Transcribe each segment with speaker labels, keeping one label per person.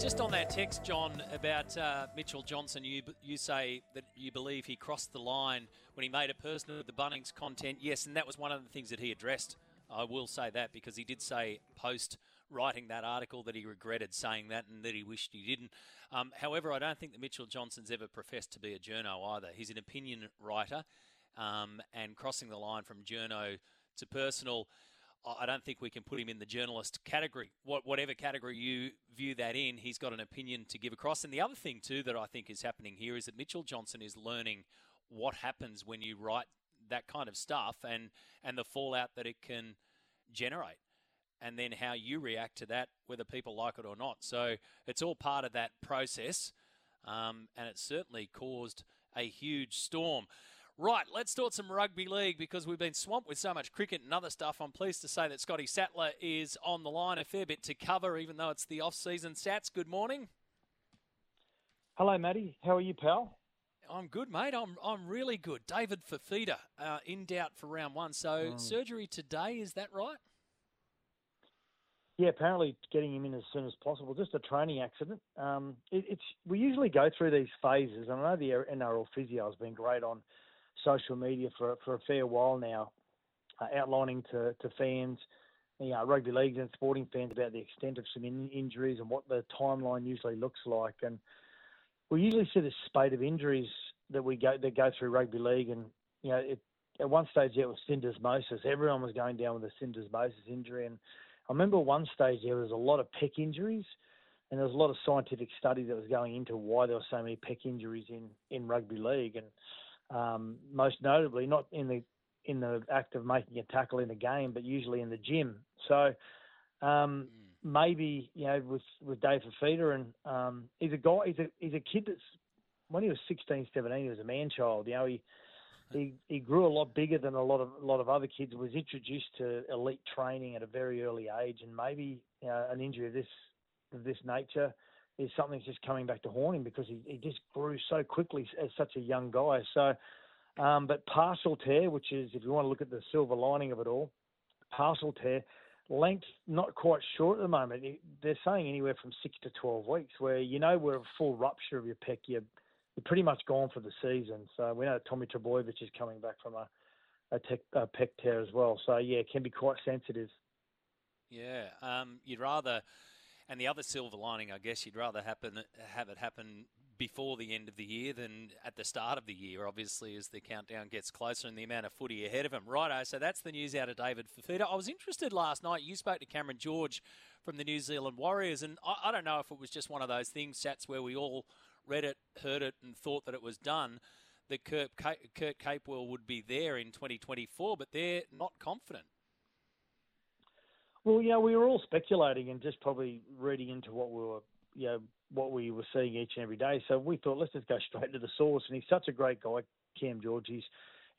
Speaker 1: Just on that text, John, about uh, Mitchell Johnson, you you say that you believe he crossed the line when he made it personal with the Bunnings content. Yes, and that was one of the things that he addressed. I will say that because he did say post writing that article that he regretted saying that and that he wished he didn't. Um, however, I don't think that Mitchell Johnson's ever professed to be a journo either. He's an opinion writer, um, and crossing the line from journo to personal. I don't think we can put him in the journalist category. What, whatever category you view that in, he's got an opinion to give across. And the other thing, too, that I think is happening here is that Mitchell Johnson is learning what happens when you write that kind of stuff and, and the fallout that it can generate. And then how you react to that, whether people like it or not. So it's all part of that process. Um, and it certainly caused a huge storm. Right, let's talk some rugby league because we've been swamped with so much cricket and other stuff. I'm pleased to say that Scotty Sattler is on the line, a fair bit to cover, even though it's the off-season. Sats, good morning.
Speaker 2: Hello, Matty. How are you, pal?
Speaker 1: I'm good, mate. I'm I'm really good. David Fifita uh, in doubt for round one. So
Speaker 2: Mm.
Speaker 1: surgery today, is that right?
Speaker 2: Yeah, apparently getting him in as soon as possible. Just a training accident. Um, it, it's we usually go through these phases. and I know the NRL physio has been great on social media for for a fair while now, uh, outlining to to fans, you know, rugby leagues and sporting fans about the extent of some in, injuries and what the timeline usually looks like. And we usually see this spate of injuries that we go that go through rugby league, and you know, it, at one stage it was syndesmosis. Everyone was going down with a syndesmosis injury, and I remember one stage there was a lot of pec injuries, and there was a lot of scientific study that was going into why there were so many pec injuries in, in rugby league, and um, most notably not in the in the act of making a tackle in the game, but usually in the gym. So um, maybe you know with with Dave Fifita, and um, he's a guy, he's a he's a kid that's when he was 16, 17, he was a man child. You know he he he grew a lot bigger than a lot of a lot of other kids. Was introduced to elite training at a very early age, and maybe you know, an injury of this of this nature is something that's just coming back to haunt him because he, he just grew so quickly as such a young guy. So, um, but partial tear, which is if you want to look at the silver lining of it all, partial tear, length not quite sure at the moment. They're saying anywhere from six to twelve weeks, where you know we're a full rupture of your pec, you're you're pretty much gone for the season. So we know Tommy Trbojevic is coming back from a a, tech, a pec tear as well. So yeah, it can be quite sensitive.
Speaker 1: Yeah. Um, you'd rather, and the other silver lining, I guess, you'd rather happen have it happen before the end of the year than at the start of the year. Obviously, as the countdown gets closer and the amount of footy ahead of him. Righto. So that's the news out of David Fifita. I was interested last night. You spoke to Cameron George from the New Zealand Warriors, and I, I don't know if it was just one of those things, Sats, where we all read it, heard it, and thought that it was done. That Kurt, Kurt Capewell would be there in 2024, but they're not confident.
Speaker 2: Well, know, we were all speculating and just probably reading into what we were, you know, what we were seeing each and every day. So we thought, let's just go straight to the source. And he's such a great guy, Cam George. He's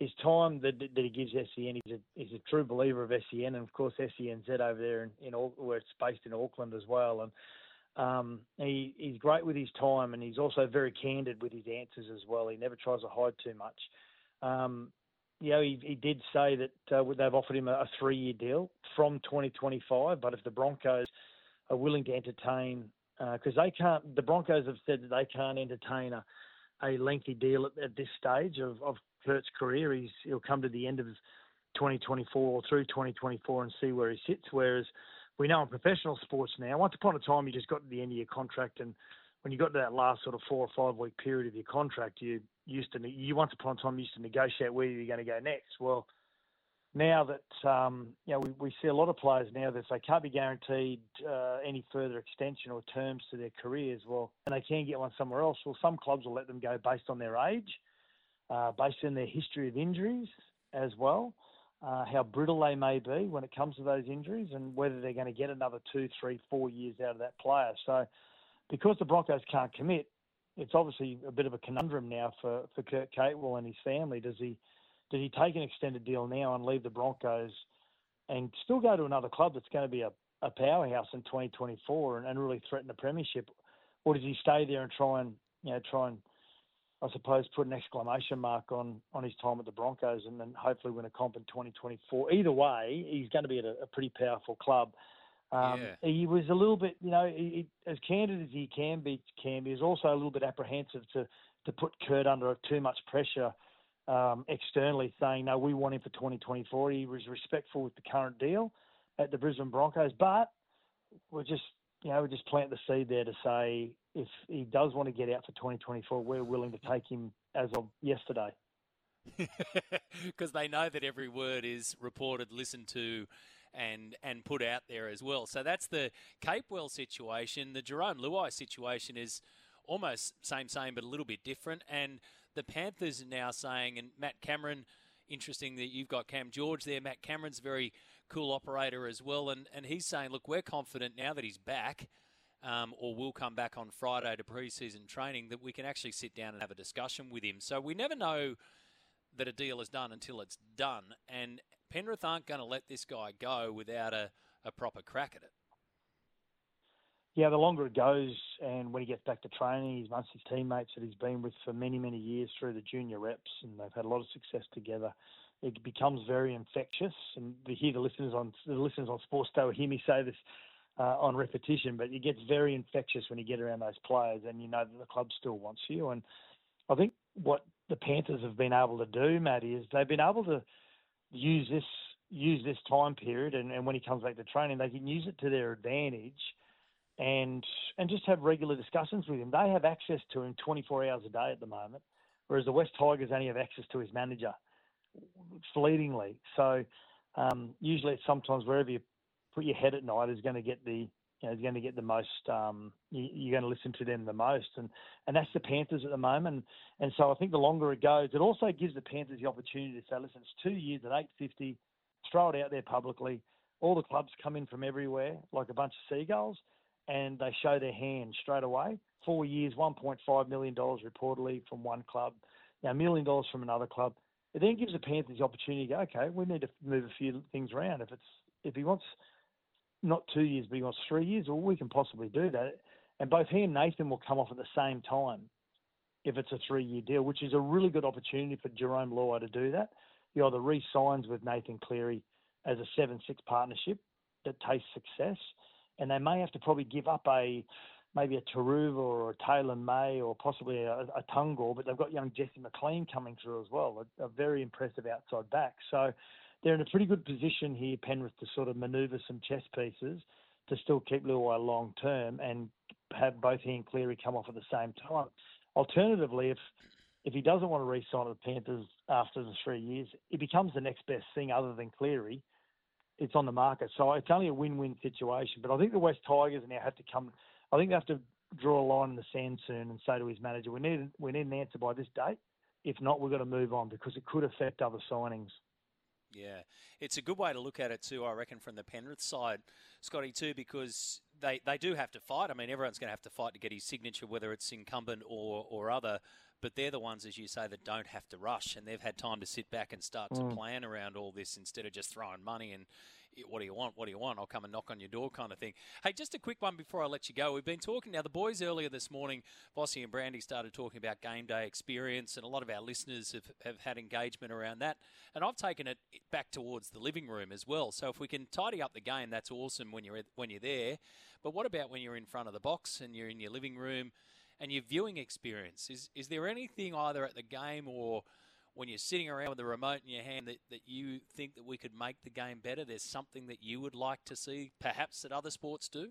Speaker 2: his time that, that he gives SEN. He's a he's a true believer of SEN, and of course SENZ over there in, in where it's based in Auckland as well. And um, he he's great with his time, and he's also very candid with his answers as well. He never tries to hide too much. Um, you know, he, he did say that uh, they've offered him a, a three-year deal from 2025, but if the Broncos are willing to entertain, because they can't, the Broncos have said that they can't entertain a, a lengthy deal at, at this stage of, of Kurt's career. He's he'll come to the end of 2024 or through 2024 and see where he sits. Whereas we know in professional sports now, once upon a time you just got to the end of your contract, and when you got to that last sort of four or five week period of your contract, you used to you once upon a time used to negotiate where you're going to go next. Well, now that um, you know we, we see a lot of players now that they can't be guaranteed uh, any further extension or terms to their careers, well, and they can get one somewhere else. Well, some clubs will let them go based on their age, uh, based on their history of injuries as well, uh, how brittle they may be when it comes to those injuries, and whether they're going to get another two, three, four years out of that player. So, because the Broncos can't commit, it's obviously a bit of a conundrum now for for Kurt Capewell and his family. Does he does he take an extended deal now and leave the Broncos and still go to another club that's going to be a, a powerhouse in 2024 and, and really threaten the premiership, or does he stay there and try and you know try and I suppose put an exclamation mark on on his time at the Broncos and then hopefully win a comp in 2024. Either way, he's going to be at a, a pretty powerful club. Um, yeah. He was a little bit, you know, he, as candid as he can be, can be, is also a little bit apprehensive to to put Kurt under too much pressure um, externally saying, no, we want him for 2024. He was respectful with the current deal at the Brisbane Broncos, but we're just, you know, we just plant the seed there to say if he does want to get out for 2024, we're willing to take him as of yesterday.
Speaker 1: Because they know that every word is reported, listened to, and and put out there as well. So that's the Capewell situation. The Jarome Luai situation is almost same same, but a little bit different. And the Panthers are now saying, and Matt Cameron, interesting that you've got Cam George there. Matt Cameron's a very cool operator as well, and, and he's saying, look, we're confident now that he's back. Um, or will come back on Friday to preseason training, that we can actually sit down and have a discussion with him. So we never know that a deal is done until it's done. And Penrith aren't going to let this guy go without a, a proper crack at it
Speaker 2: yeah, the longer it goes, and when he gets back to training, he's amongst his teammates that he's been with for many, many years through the junior reps, and they've had a lot of success together. It becomes very infectious, and to hear the listeners on the listeners on Sportsday will hear me say this uh, on repetition, but it gets very infectious when you get around those players, and you know that the club still wants you. And I think what the Panthers have been able to do, Matt, is they've been able to use this use this time period, and, and when he comes back to training, they can use it to their advantage and and just have regular discussions with him. They have access to him 24 hours a day at the moment, whereas the West Tigers only have access to his manager fleetingly. So um, usually, it's sometimes wherever you put your head at night is going to get the you know, is going to get the most. Um, you, are going to listen to them the most, and and that's the Panthers at the moment. And so I think the longer it goes, it also gives the Panthers the opportunity to say, listen, it's two years at 850. Throw it out there publicly. All the clubs come in from everywhere like a bunch of seagulls and they show their hand straight away. Four years, $1.5 million reportedly from one club, now a million dollars from another club. It then gives the Panthers the opportunity to go, okay, we need to move a few things around. If it's if he wants not two years, but he wants three years, well, we can possibly do that. And both he and Nathan will come off at the same time if it's a three-year deal, which is a really good opportunity for Jarome Luai to do that. He either re-signs with Nathan Cleary as a seven-six partnership that tastes success, and they may have to probably give up a maybe a Turuva or a Taylan May or possibly a, a but they've got young Jesse McLean coming through as well, a, a, very impressive outside back. So they're in a pretty good position here, Penrith, to sort of manoeuvre some chess pieces to still keep Luai long term and have both he and Cleary come off at the same time. Alternatively, if if he doesn't want to re-sign with the Panthers after the three years, it becomes the next best thing other than Cleary it's on the market. So it's only a win-win situation. But I think the West Tigers now have to come. I think they have to draw a line in the sand soon and say to his manager, "We need we need an answer by this date. If not, we've got to move on because it could affect other signings."
Speaker 1: Yeah, it's a good way to look at it too. I reckon from the Penrith side, Scotty too, because they, they do have to fight. I mean, everyone's going to have to fight to get his signature, whether it's incumbent or or other but they're the ones, as you say, that don't have to rush, and they've had time to sit back and start mm. to plan around all this instead of just throwing money and Eh, what do you want? What do you want? I'll come and knock on your door, kind of thing. Hey, just a quick one before I let you go. We've been talking now. The boys earlier this morning, Bossy and Brandy started talking about game day experience, and a lot of our listeners have, have had engagement around that. And I've taken it back towards the living room as well. So if we can tidy up the game, that's awesome when you're when you're there. But what about when you're in front of the box and you're in your living room? and your viewing experience. Is is there anything either at the game or when you're sitting around with the remote in your hand that, that you think that we could make the game better? There's something that you would like to see, perhaps that other sports do.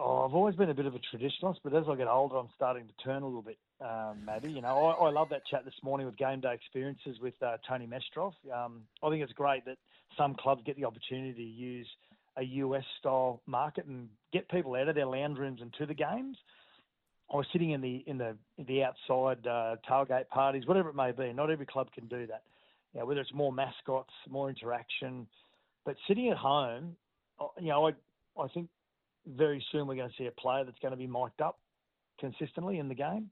Speaker 2: Oh, I've always been a bit of a traditionalist, but as I get older, I'm starting to turn a little bit, um. You know, I, I love that chat this morning with Game Day Experiences with uh, Tony Mestrov. Um, I think it's great that some clubs get the opportunity to use a US style market and get people out of their lounge rooms and to the games. I was sitting in the in the in the outside uh, tailgate parties, whatever it may be. Not every club can do that. You know, whether it's more mascots, more interaction, but sitting at home, uh, you know, I I think very soon we're going to see a player that's going to be mic'd up consistently in the game.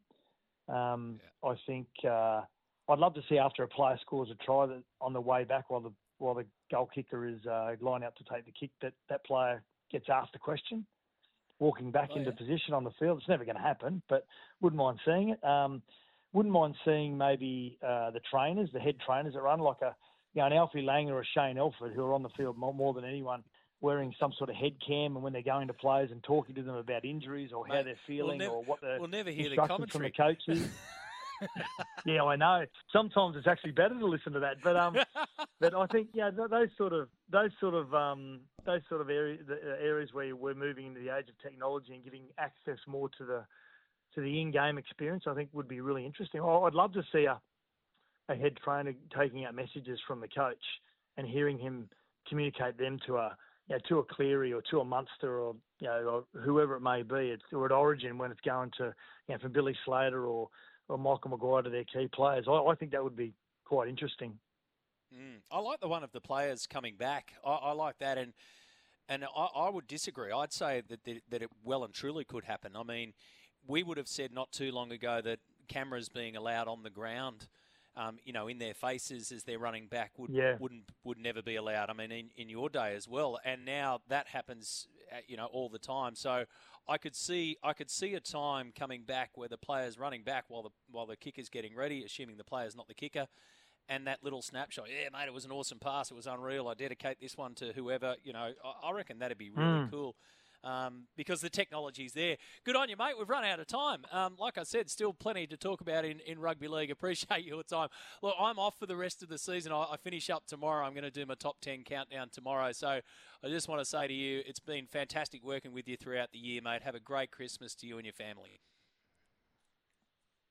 Speaker 2: Um, yeah. I think uh, I'd love to see after a player scores a try that on the way back while the while the goal kicker is uh, lining up to take the kick, that that player gets asked a question, walking back oh, into yeah. position on the field. It's never going to happen, but wouldn't mind seeing it. Um, wouldn't mind seeing maybe uh, the trainers, the head trainers that run like a you know an Alfie Langer or a Shane Elford who are on the field more, more than anyone wearing some sort of head cam and when they're going to players and talking to them about injuries or Mate, how they're feeling
Speaker 1: we'll never,
Speaker 2: or what the
Speaker 1: we'll never hear the commentary
Speaker 2: from the coaches. yeah, I know. Sometimes it's actually better to listen to that, but um, but I think yeah, those sort of those sort of um, those sort of areas uh, areas where we're moving into the age of technology and giving access more to the to the in-game experience, I think would be really interesting. I'd love to see a a head trainer taking out messages from the coach and hearing him communicate them to a you know, to a Cleary or to a Munster or you know or whoever it may be, it's, or at Origin when it's going to you know from Billy Slater or or Michael Maguire to their key players. I, I think that would be quite interesting.
Speaker 1: Mm. I like the one of the players coming back. I, I like that, and and I, I, would disagree. I'd say that the, that it well and truly could happen. I mean, we would have said not too long ago that cameras being allowed on the ground um, you know, in their faces as they're running back would yeah. wouldn't would never be allowed. I mean, in, in your day as well, and now that happens, uh, you know, all the time. So I could see I could see a time coming back where the player's running back while the while the kicker's getting ready, assuming the player's not the kicker. And that little snapshot, yeah, mate, it was an awesome pass. It was unreal. I dedicate this one to whoever, you know. I, I reckon that'd be really mm. cool um, because the technology's there. Good on you, mate. We've run out of time. Um, like I said, still plenty to talk about in, in rugby league. Appreciate your time. Look, I'm off for the rest of the season. I, I finish up tomorrow. I'm going to do my top 10 countdown tomorrow. So I just want to say to you, it's been fantastic working with you throughout the year, mate. Have a great Christmas to you and your family.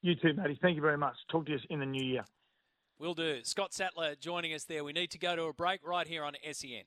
Speaker 2: You too, Matty. Thank you very much. Talk to you in the new year.
Speaker 1: Will do. Scott Sattler joining us there. We need to go to a break right here on SEN.